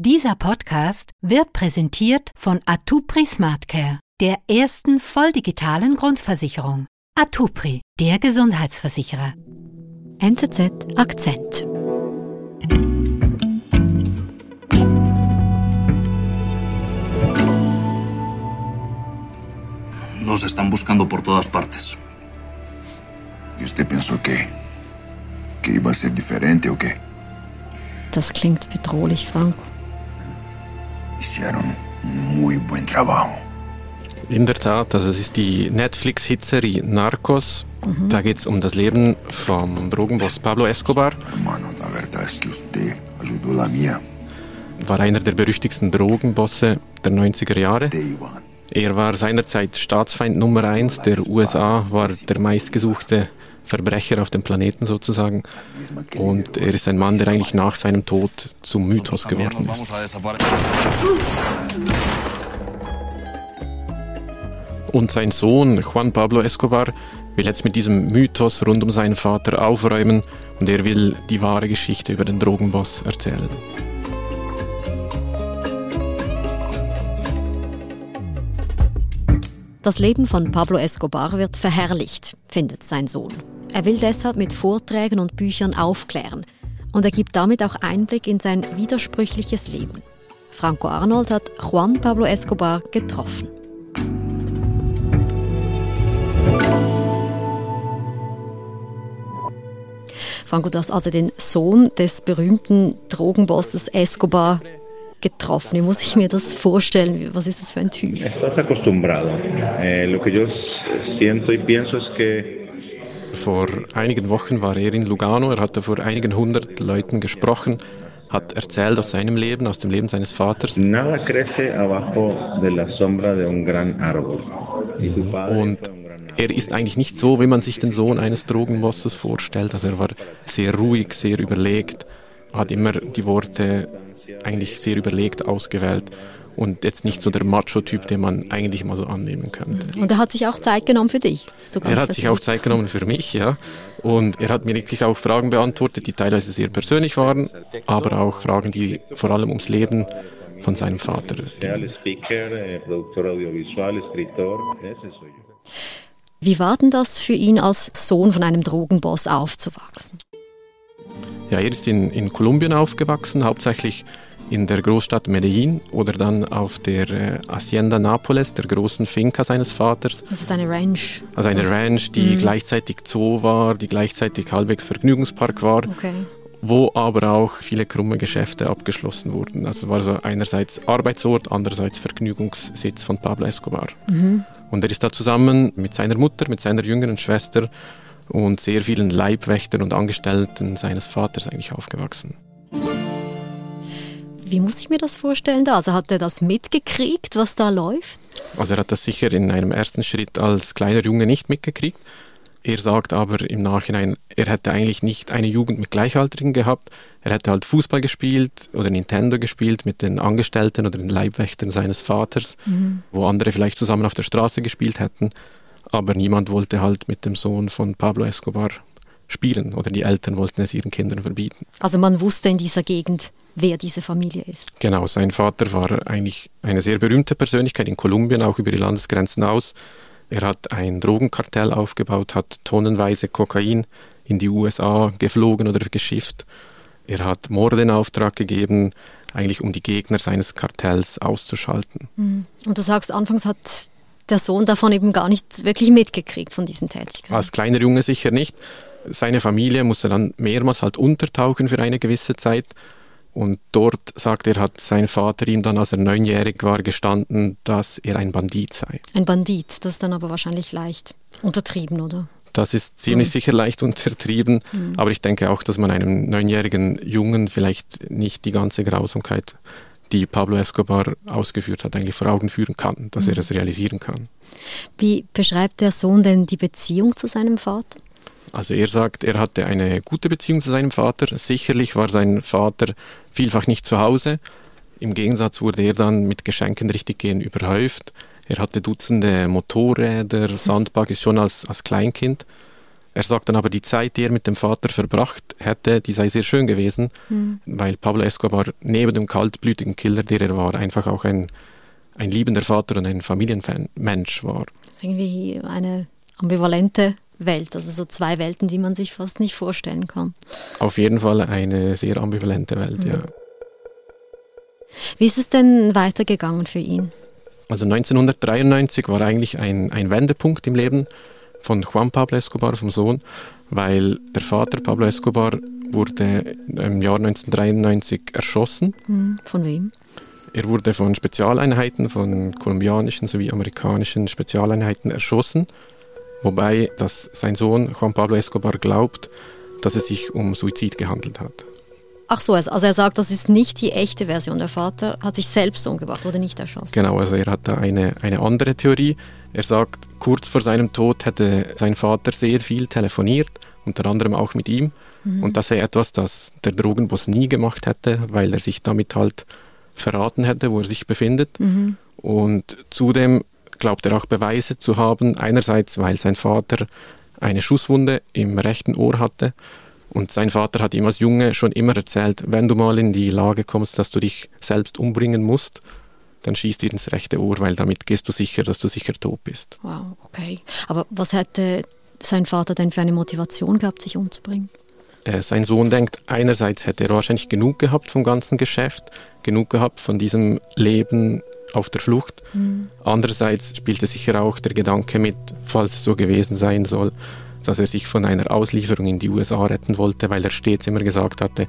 Dieser Podcast wird präsentiert von Atupri SmartCare, der ersten volldigitalen Grundversicherung. Atupri, der Gesundheitsversicherer. NZZ Akzent. Nos están buscando por todas partes. ¿Y usted pensó que, que iba a ser diferente o qué? Das klingt bedrohlich, Franco. Hicieron un muy buen trabajo. In der Tat, also es ist die Netflix-Hitserie Narcos. Da geht es um das Leben vom Drogenboss Pablo Escobar. Hermano, la verdad es que usted ayudó la mía. War einer der berüchtigsten Drogenbosse der 90er Jahre. Er war seinerzeit Staatsfeind Nummer eins der USA, war der meistgesuchte Verbrecher auf dem Planeten sozusagen. Und er ist ein Mann, der eigentlich nach seinem Tod zum Mythos geworden ist. Und sein Sohn Juan Pablo Escobar will jetzt mit diesem Mythos rund um seinen Vater aufräumen und er will die wahre Geschichte über den Drogenboss erzählen. Das Leben von Pablo Escobar wird verherrlicht, findet sein Sohn. Er will deshalb mit Vorträgen und Büchern aufklären und er gibt damit auch Einblick in sein widersprüchliches Leben. Franco Arnold hat Juan Pablo Escobar getroffen. Franco, du hast also den Sohn des berühmten Drogenbosses Escobar getroffen. Wie muss ich mir das vorstellen? Was ist das für ein Typ? Estás acostumbrado. Eh, lo que yo siento y pienso es que Vor einigen Wochen war er in Lugano, er hatte vor einigen hundert Leuten gesprochen, hat erzählt aus seinem Leben, aus dem Leben seines Vaters. Und er ist eigentlich nicht so, wie man sich den Sohn eines Drogenbosses vorstellt. Also er war sehr ruhig, sehr überlegt, hat immer die Worte eigentlich sehr überlegt ausgewählt und jetzt nicht so der Macho-Typ, den man eigentlich mal so annehmen könnte. Und er hat sich auch Zeit genommen für dich. So Er hat sich auch. Zeit genommen für mich, ja. Und er hat mir wirklich auch Fragen beantwortet, die teilweise sehr persönlich waren, aber auch Fragen, die vor allem ums Leben von seinem Vater yo. Wie war denn das für ihn als Sohn von einem Drogenboss aufzuwachsen? Ja, er ist in, in Kolumbien aufgewachsen, hauptsächlich in der Großstadt Medellin oder dann auf der äh, Hacienda Nápoles, der großen Finca seines Vaters. Das ist eine Ranch. Also eine Ranch, die gleichzeitig Zoo war, die gleichzeitig halbwegs Vergnügungspark war, Okay. wo aber auch viele krumme Geschäfte abgeschlossen wurden. Also war so einerseits Arbeitsort, andererseits Vergnügungssitz von Pablo Escobar. Und er ist da zusammen mit seiner Mutter, mit seiner jüngeren Schwester und sehr vielen Leibwächtern und Angestellten seines Vaters eigentlich aufgewachsen. Wie muss ich mir das vorstellen da? Also hat er das mitgekriegt, was da läuft? Also er hat das sicher in einem ersten Schritt als kleiner Junge nicht mitgekriegt. Er sagt aber im Nachhinein, er hätte eigentlich nicht eine Jugend mit Gleichaltrigen gehabt. Er hätte halt Fußball gespielt oder Nintendo gespielt mit den Angestellten oder den Leibwächtern seines Vaters, wo andere vielleicht zusammen auf der Straße gespielt hätten. Aber niemand wollte halt mit dem Sohn von Pablo Escobar spielen oder die Eltern wollten es ihren Kindern verbieten. Also man wusste in dieser Gegend, wer diese Familie ist. Genau, sein Vater war eigentlich eine sehr berühmte Persönlichkeit in Kolumbien, auch über die Landesgrenzen aus. Er hat ein Drogenkartell aufgebaut, hat tonnenweise Kokain in die USA geflogen oder geschifft. Er hat Morde in Auftrag gegeben, eigentlich um die Gegner seines Kartells auszuschalten. Und du sagst, anfangs hat der Sohn davon eben gar nicht wirklich mitgekriegt von diesen Tätigkeiten. Als kleiner Junge sicher nicht. Seine Familie musste dann mehrmals halt untertauchen für eine gewisse Zeit. Und dort, sagt er, hat sein Vater ihm dann, als er neunjährig war, gestanden, dass er ein Bandit sei. Ein Bandit, das ist dann aber wahrscheinlich leicht untertrieben, oder? Das ist ziemlich sicher leicht untertrieben, aber ich denke auch, dass man einem neunjährigen Jungen vielleicht nicht die ganze Grausamkeit, die Pablo Escobar ausgeführt hat, eigentlich vor Augen führen kann, dass er es realisieren kann. Wie beschreibt der Sohn denn die Beziehung zu seinem Vater? Also er sagt, er hatte eine gute Beziehung zu seinem Vater. Sicherlich war sein Vater vielfach nicht zu Hause. Im Gegensatz wurde er dann mit Geschenken richtig gehen überhäuft. Er hatte Dutzende Motorräder, Sandbuggies schon als, als Kleinkind. Er sagt dann aber, die Zeit, die er mit dem Vater verbracht hätte, die sei sehr schön gewesen, mhm. weil Pablo Escobar neben dem kaltblütigen Killer, der er war, einfach auch ein, ein liebender Vater und ein Familienmensch war. Irgendwie eine ambivalente Welt, also so zwei Welten, die man sich fast nicht vorstellen kann. Auf jeden Fall eine sehr ambivalente Welt, mhm. ja. Wie ist es denn weitergegangen für ihn? Also 1993 war eigentlich ein, ein Wendepunkt im Leben von Juan Pablo Escobar, vom Sohn, weil der Vater Pablo Escobar wurde im Jahr 1993 erschossen. Mhm. Von wem? Er wurde von Spezialeinheiten, von kolumbianischen sowie amerikanischen Spezialeinheiten erschossen, wobei dass sein Sohn Juan Pablo Escobar glaubt, dass es sich um Suizid gehandelt hat. Ach so, also er sagt, das ist nicht die echte Version. Der Vater hat sich selbst umgebracht oder nicht erschossen. Genau, also er hat da eine, eine andere Theorie. Er sagt, kurz vor seinem Tod hätte sein Vater sehr viel telefoniert, unter anderem auch mit ihm. Mhm. Und das sei etwas, das der Drogenboss nie gemacht hätte, weil er sich damit halt verraten hätte, wo er sich befindet. Mhm. Und zudem glaubt er auch Beweise zu haben, einerseits, weil sein Vater eine Schusswunde im rechten Ohr hatte und sein Vater hat ihm als Junge schon immer erzählt, wenn du mal in die Lage kommst, dass du dich selbst umbringen musst, dann schießt dir ins rechte Ohr, weil damit gehst du sicher, dass du sicher tot bist. Wow, okay. Aber was hätte sein Vater denn für eine Motivation gehabt, sich umzubringen? Äh, sein Sohn denkt, einerseits hätte er wahrscheinlich genug gehabt vom ganzen Geschäft, genug gehabt von diesem Leben auf der Flucht. Mhm. Andererseits spielte sicher auch der Gedanke mit, falls es so gewesen sein soll, dass er sich von einer Auslieferung in die USA retten wollte, weil er stets immer gesagt hatte,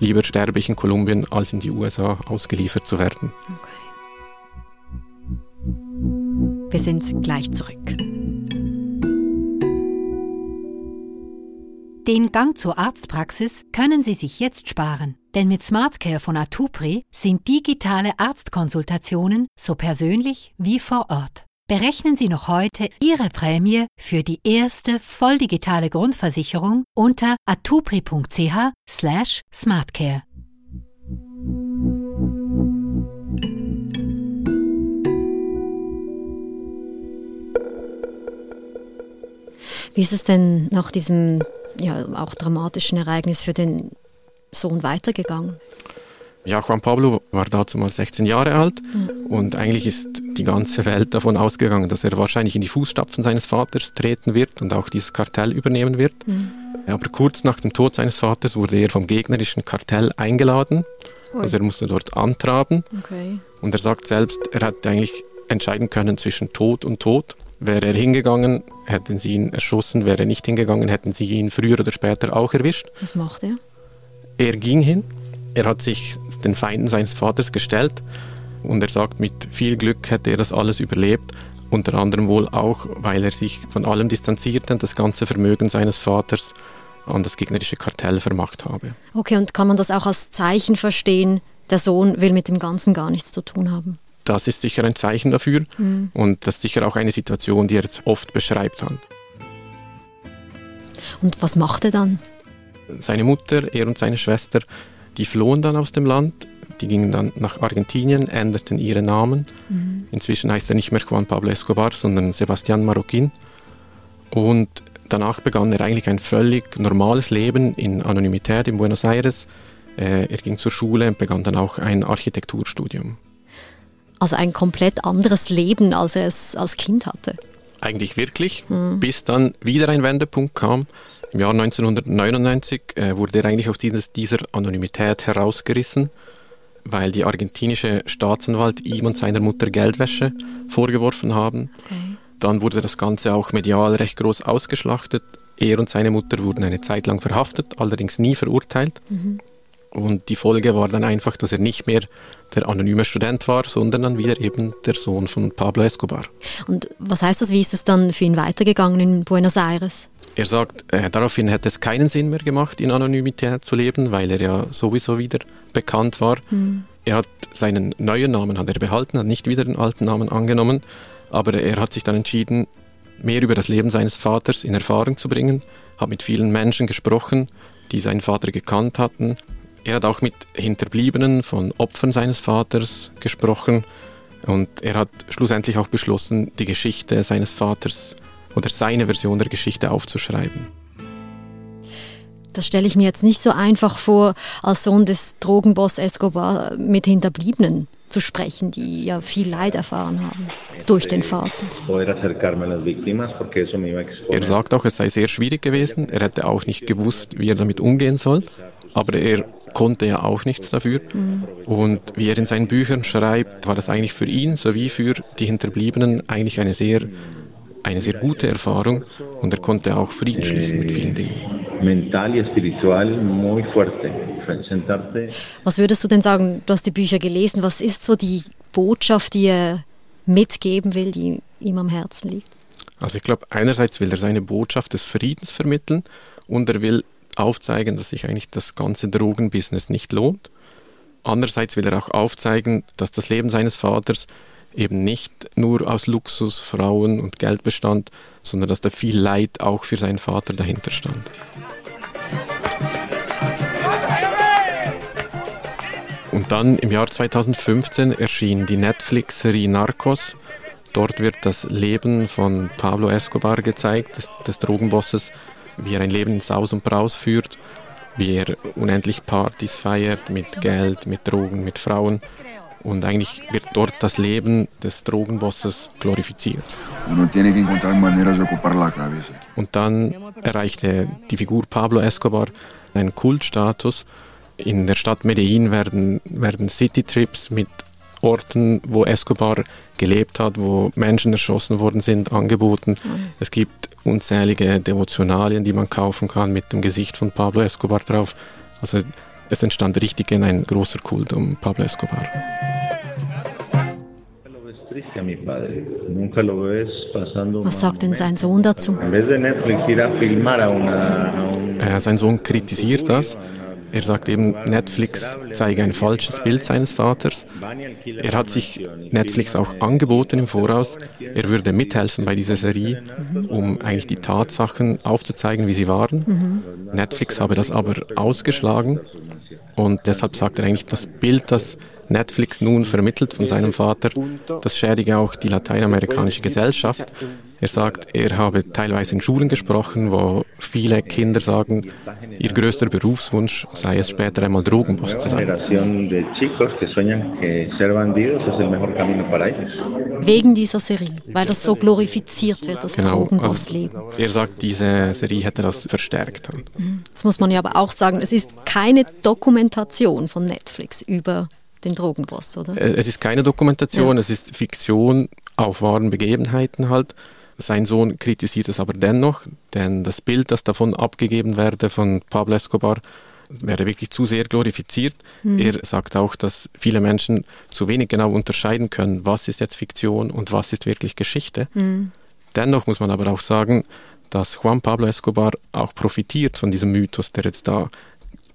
lieber sterbe ich in Kolumbien, als in die USA ausgeliefert zu werden. Okay. Wir sind gleich zurück. Den Gang zur Arztpraxis können Sie sich jetzt sparen, denn mit SmartCare von Atupri sind digitale Arztkonsultationen so persönlich wie vor Ort. Berechnen Sie noch heute Ihre Prämie für die erste volldigitale Grundversicherung unter atupri.ch smartcare. Wie ist es denn nach diesem ja, auch dramatischen Ereignis für den Sohn weitergegangen? Ja, Juan Pablo war dazu mal 16 Jahre alt mhm. und eigentlich ist die ganze Welt davon ausgegangen, dass er wahrscheinlich in die Fußstapfen seines Vaters treten wird und auch dieses Kartell übernehmen wird. Mhm. Aber kurz nach dem Tod seines Vaters wurde er vom gegnerischen Kartell eingeladen. Ui. Also er musste dort antraben. Okay. Und er sagt selbst, er hätte eigentlich entscheiden können zwischen Tod und Tod. Wäre er hingegangen, hätten sie ihn erschossen. Wäre er nicht hingegangen, hätten sie ihn früher oder später auch erwischt. Was macht er? Er ging hin er hat sich den Feinden seines Vaters gestellt und er sagt, mit viel Glück hätte er das alles überlebt. Unter anderem wohl auch, weil er sich von allem distanzierte und das ganze Vermögen seines Vaters an das gegnerische Kartell vermacht habe. Okay, und kann man das auch als Zeichen verstehen, der Sohn will mit dem Ganzen gar nichts zu tun haben? Das ist sicher ein Zeichen dafür mhm. und das ist sicher auch eine Situation, die er jetzt oft beschreibt hat. Und was macht er dann? Seine Mutter, er und seine Schwester die flohen dann aus dem Land, die gingen dann nach Argentinien, änderten ihre Namen. Mhm. Inzwischen heißt er nicht mehr Juan Pablo Escobar, sondern Sebastián Marroquín. Und danach begann er eigentlich ein völlig normales Leben in Anonymität in Buenos Aires. Äh, er ging zur Schule und begann dann auch ein Architekturstudium. Also ein komplett anderes Leben, als er es als Kind hatte. Eigentlich wirklich, mhm. bis dann wieder ein Wendepunkt kam. Im Jahr 1999 äh, wurde er eigentlich aus dieser Anonymität herausgerissen, weil die argentinische Staatsanwalt ihm und seiner Mutter Geldwäsche vorgeworfen haben. Okay. Dann wurde das Ganze auch medial recht groß ausgeschlachtet. Er und seine Mutter wurden eine Zeit lang verhaftet, allerdings nie verurteilt. Mhm. Und die Folge war dann einfach, dass er nicht mehr der anonyme Student war, sondern dann wieder eben der Sohn von Pablo Escobar. Und was heißt das? Wie ist es dann für ihn weitergegangen in Buenos Aires? Er sagt, äh, daraufhin hätte es keinen Sinn mehr gemacht, in Anonymität zu leben, weil er ja sowieso wieder bekannt war. Mhm. Er hat seinen neuen Namen hat er behalten, hat nicht wieder den alten Namen angenommen, aber er hat sich dann entschieden, mehr über das Leben seines Vaters in Erfahrung zu bringen, hat mit vielen Menschen gesprochen, die seinen Vater gekannt hatten. Er hat auch mit Hinterbliebenen von Opfern seines Vaters gesprochen und er hat schlussendlich auch beschlossen, die Geschichte seines Vaters oder seine Version der Geschichte aufzuschreiben. Das stelle ich mir jetzt nicht so einfach vor, als Sohn des Drogenboss Escobar mit Hinterbliebenen zu sprechen, die ja viel Leid erfahren haben durch den Vater. Er sagt auch, es sei sehr schwierig gewesen. Er hätte auch nicht gewusst, wie er damit umgehen soll. Aber er konnte ja auch nichts dafür. Mhm. Und wie er in seinen Büchern schreibt, war das eigentlich für ihn sowie für die Hinterbliebenen eigentlich eine sehr, eine sehr gute Erfahrung. Und er konnte auch Frieden schließen mit vielen Dingen. Was würdest du denn sagen? Du hast die Bücher gelesen. Was ist so die Botschaft, die er mitgeben will, die ihm am Herzen liegt? Also ich glaube, einerseits will er seine Botschaft des Friedens vermitteln und er will aufzeigen, dass sich eigentlich das ganze Drogenbusiness nicht lohnt. Andererseits will er auch aufzeigen, dass das Leben seines Vaters eben nicht nur aus Luxus, Frauen und Geld bestand, sondern dass da viel Leid auch für seinen Vater dahinter stand. Und dann im Jahr 2015 erschien die Netflix-Serie Narcos. Dort wird das Leben von Pablo Escobar gezeigt, des, des Drogenbosses, wie er ein Leben in Saus und Braus führt, wie er unendlich Partys feiert mit Geld, mit Drogen, mit Frauen. Und eigentlich wird dort das Leben des Drogenbosses glorifiziert. Und dann erreichte die Figur Pablo Escobar einen Kultstatus. In der Stadt Medellin werden, werden Citytrips mit Orten, wo Escobar gelebt hat, wo Menschen erschossen worden sind, angeboten. Es gibt unzählige Devotionalien, die man kaufen kann mit dem Gesicht von Pablo Escobar drauf. Also es entstand richtig ein großer Kult um Pablo Escobar. Was sagt denn sein Sohn dazu? Äh, sein Sohn kritisiert das. Er sagt eben, Netflix zeige ein falsches Bild seines Vaters. Er hat sich Netflix auch angeboten im Voraus. Er würde mithelfen bei dieser Serie, um eigentlich die Tatsachen aufzuzeigen, wie sie waren. Mhm. Netflix habe das aber ausgeschlagen und deshalb sagt er eigentlich, das Bild, das Netflix nun vermittelt von seinem Vater, das schädige auch die lateinamerikanische Gesellschaft. Er sagt, er habe teilweise in Schulen gesprochen, wo viele Kinder sagen, ihr größter Berufswunsch sei es später einmal Drogenboss zu sein. Wegen dieser Serie, weil das so glorifiziert wird, das genau, Drogenbossleben. Also er sagt, diese Serie hätte das verstärkt. Mhm. Das muss man ja aber auch sagen, es ist keine Dokumentation von Netflix über den Drogenboss, oder? Äh, es ist keine Dokumentation, ja. es ist Fiktion auf wahren Begebenheiten halt. Sein Sohn kritisiert es aber dennoch, denn das Bild, das davon abgegeben werde von Pablo Escobar, wäre wirklich zu sehr glorifiziert. Mhm. Er sagt auch, dass viele Menschen zu wenig genau unterscheiden können, was ist jetzt Fiktion und was ist wirklich Geschichte. Mhm. Dennoch muss man aber auch sagen, dass Juan Pablo Escobar auch profitiert von diesem Mythos, der jetzt da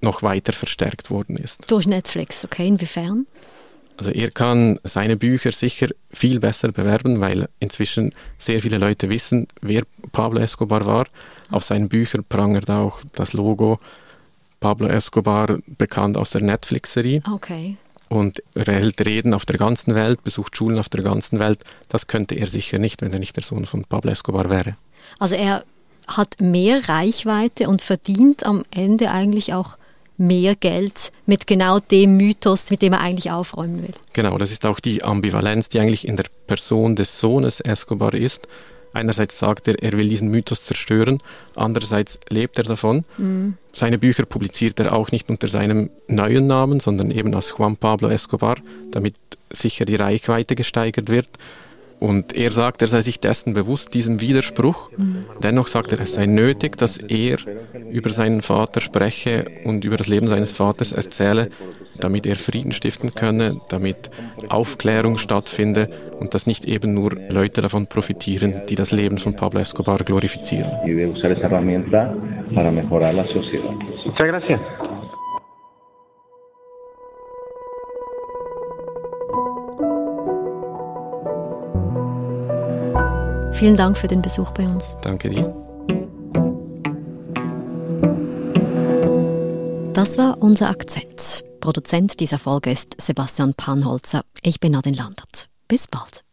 noch weiter verstärkt worden ist. Durch Netflix, okay, inwiefern? Also er kann seine Bücher sicher viel besser bewerben, weil inzwischen sehr viele Leute wissen, wer Pablo Escobar war. Auf seinen Büchern prangert auch das Logo Pablo Escobar, bekannt aus der Netflix-Serie. Okay. Und er hält Reden auf der ganzen Welt, besucht Schulen auf der ganzen Welt. Das könnte er sicher nicht, wenn er nicht der Sohn von Pablo Escobar wäre. Also er hat mehr Reichweite und verdient am Ende eigentlich auch mehr Geld mit genau dem Mythos, mit dem er eigentlich aufräumen will. Genau, das ist auch die Ambivalenz, die eigentlich in der Person des Sohnes Escobar ist. Einerseits sagt er, er will diesen Mythos zerstören, andererseits lebt er davon. Mhm. Seine Bücher publiziert er auch nicht unter seinem neuen Namen, sondern eben als Juan Pablo Escobar, damit sicher die Reichweite gesteigert wird. Und er sagt, er sei sich dessen bewusst, diesem Widerspruch. Mhm. Dennoch sagt er, es sei nötig, dass er über seinen Vater spreche und über das Leben seines Vaters erzähle, damit er Frieden stiften könne, damit Aufklärung stattfinde und dass nicht eben nur Leute davon profitieren, die das Leben von Pablo Escobar glorifizieren. Muchas gracias. Vielen Dank für den Besuch bei uns. Danke dir. Das war unser Akzent. Produzent dieser Folge ist Sebastian Panholzer. Ich bin Nadine Landert. Bis bald.